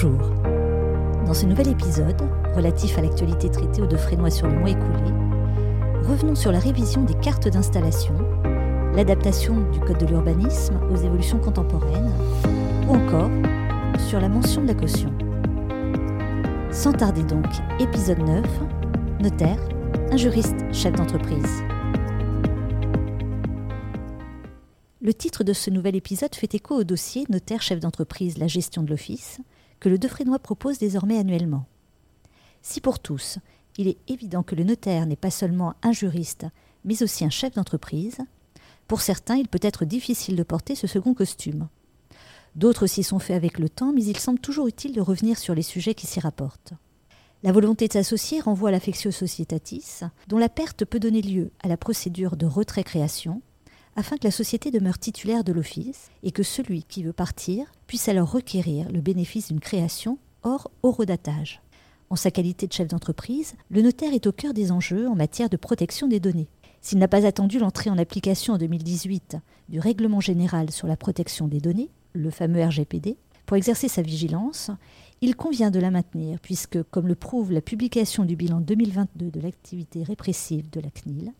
Bonjour. Dans ce nouvel épisode, relatif à l'actualité traitée au Defrénois sur le mois écoulé, revenons sur la révision des cartes d'installation, l'adaptation du Code de l'urbanisme aux évolutions contemporaines, ou encore sur la mention de la caution. Sans tarder donc, épisode 9, notaire, un juriste chef d'entreprise. Le titre de ce nouvel épisode fait écho au dossier Notaire chef d'entreprise, la gestion de l'office, que le Defrénois propose désormais annuellement. Si pour tous, il est évident que le notaire n'est pas seulement un juriste, mais aussi un chef d'entreprise, pour certains, il peut être difficile de porter ce second costume. D'autres s'y sont faits avec le temps, mais il semble toujours utile de revenir sur les sujets qui s'y rapportent. La volonté de s'associer renvoie à l'affectio societatis, dont la perte peut donner lieu à la procédure de retrait-création, afin que la société demeure titulaire de l'office et que celui qui veut partir puisse alors requérir le bénéfice d'une création hors horodatage. En sa qualité de chef d'entreprise, le notaire est au cœur des enjeux en matière de protection des données. S'il n'a pas attendu l'entrée en application en 2018 du Règlement général sur la protection des données, le fameux RGPD, pour exercer sa vigilance, il convient de la maintenir puisque, comme le prouve la publication du bilan 2022 de l'activité répressive de la CNIL,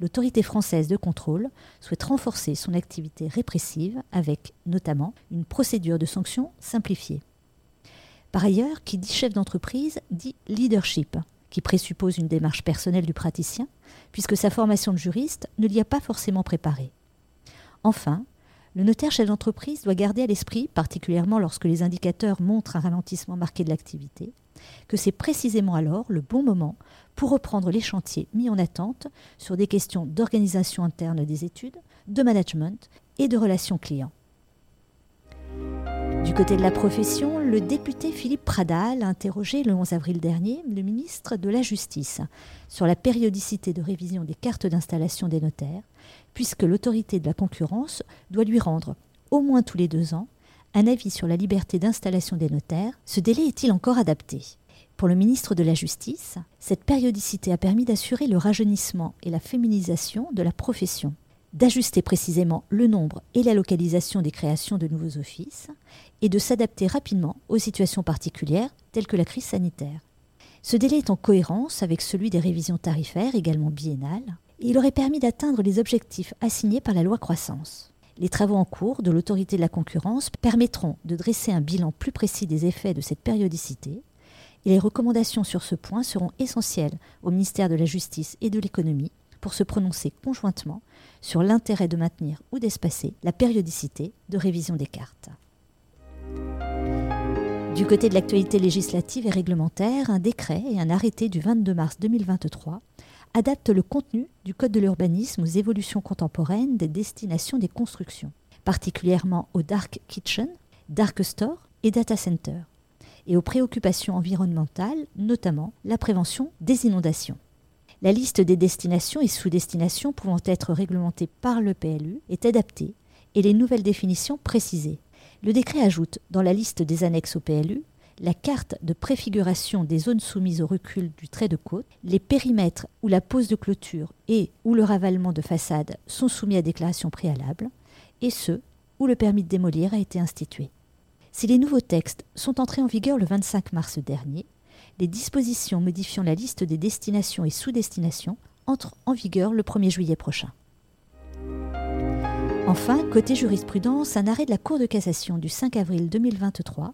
l'autorité française de contrôle souhaite renforcer son activité répressive avec notamment une procédure de sanction simplifiée. Par ailleurs, qui dit chef d'entreprise dit leadership, qui présuppose une démarche personnelle du praticien, puisque sa formation de juriste ne l'y a pas forcément préparé. Enfin, le notaire chef d'entreprise doit garder à l'esprit, particulièrement lorsque les indicateurs montrent un ralentissement marqué de l'activité, que c'est précisément alors le bon moment pour reprendre les chantiers mis en attente sur des questions d'organisation interne des études, de management et de relations clients. Du côté de la profession, le député Philippe Pradal a interrogé le 11 avril dernier le ministre de la Justice sur la périodicité de révision des cartes d'installation des notaires, puisque l'autorité de la concurrence doit lui rendre, au moins tous les deux ans, un avis sur la liberté d'installation des notaires. Ce délai est-il encore adapté? Pour le ministre de la Justice, cette périodicité a permis d'assurer le rajeunissement et la féminisation de la profession, d'ajuster précisément le nombre et la localisation des créations de nouveaux offices, et de s'adapter rapidement aux situations particulières telles que la crise sanitaire. Ce délai est en cohérence avec celui des révisions tarifaires, également biennales, et il aurait permis d'atteindre les objectifs assignés par la loi croissance. Les travaux en cours de l'autorité de la concurrence permettront de dresser un bilan plus précis des effets de cette périodicité et les recommandations sur ce point seront essentielles au ministère de la Justice et de l'Économie pour se prononcer conjointement sur l'intérêt de maintenir ou d'espacer la périodicité de révision des cartes. Du côté de l'actualité législative et réglementaire, un décret et un arrêté du 22 mars 2023 adaptent le contenu du Code de l'urbanisme aux évolutions contemporaines des destinations des constructions, particulièrement aux dark kitchen, dark store et data center et aux préoccupations environnementales, notamment la prévention des inondations. La liste des destinations et sous-destinations pouvant être réglementées par le PLU est adaptée et les nouvelles définitions précisées. Le décret ajoute dans la liste des annexes au PLU la carte de préfiguration des zones soumises au recul du trait de côte, les périmètres où la pose de clôture et où le ravalement de façade sont soumis à déclaration préalable, et ceux où le permis de démolir a été institué. Si les nouveaux textes sont entrés en vigueur le 25 mars dernier, les dispositions modifiant la liste des destinations et sous-destinations entrent en vigueur le 1er juillet prochain. Enfin, côté jurisprudence, un arrêt de la Cour de cassation du 5 avril 2023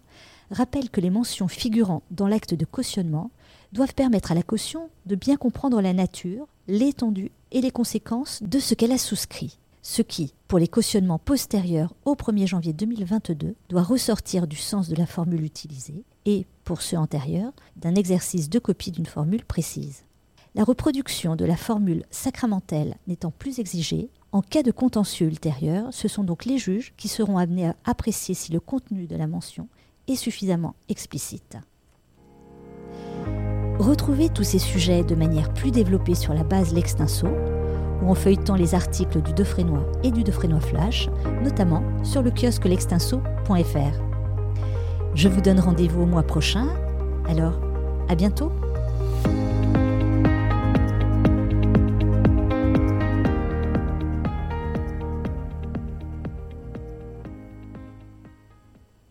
rappelle que les mentions figurant dans l'acte de cautionnement doivent permettre à la caution de bien comprendre la nature, l'étendue et les conséquences de ce qu'elle a souscrit ce qui, pour les cautionnements postérieurs au 1er janvier 2022, doit ressortir du sens de la formule utilisée et, pour ceux antérieurs, d'un exercice de copie d'une formule précise. La reproduction de la formule sacramentelle n'étant plus exigée, en cas de contentieux ultérieur, ce sont donc les juges qui seront amenés à apprécier si le contenu de la mention suffisamment explicite. Retrouvez tous ces sujets de manière plus développée sur la base L'Extinso ou en feuilletant les articles du Defrénois et du Defrénois Flash, notamment sur le kiosque l'extinso.fr. Je vous donne rendez-vous au mois prochain, alors à bientôt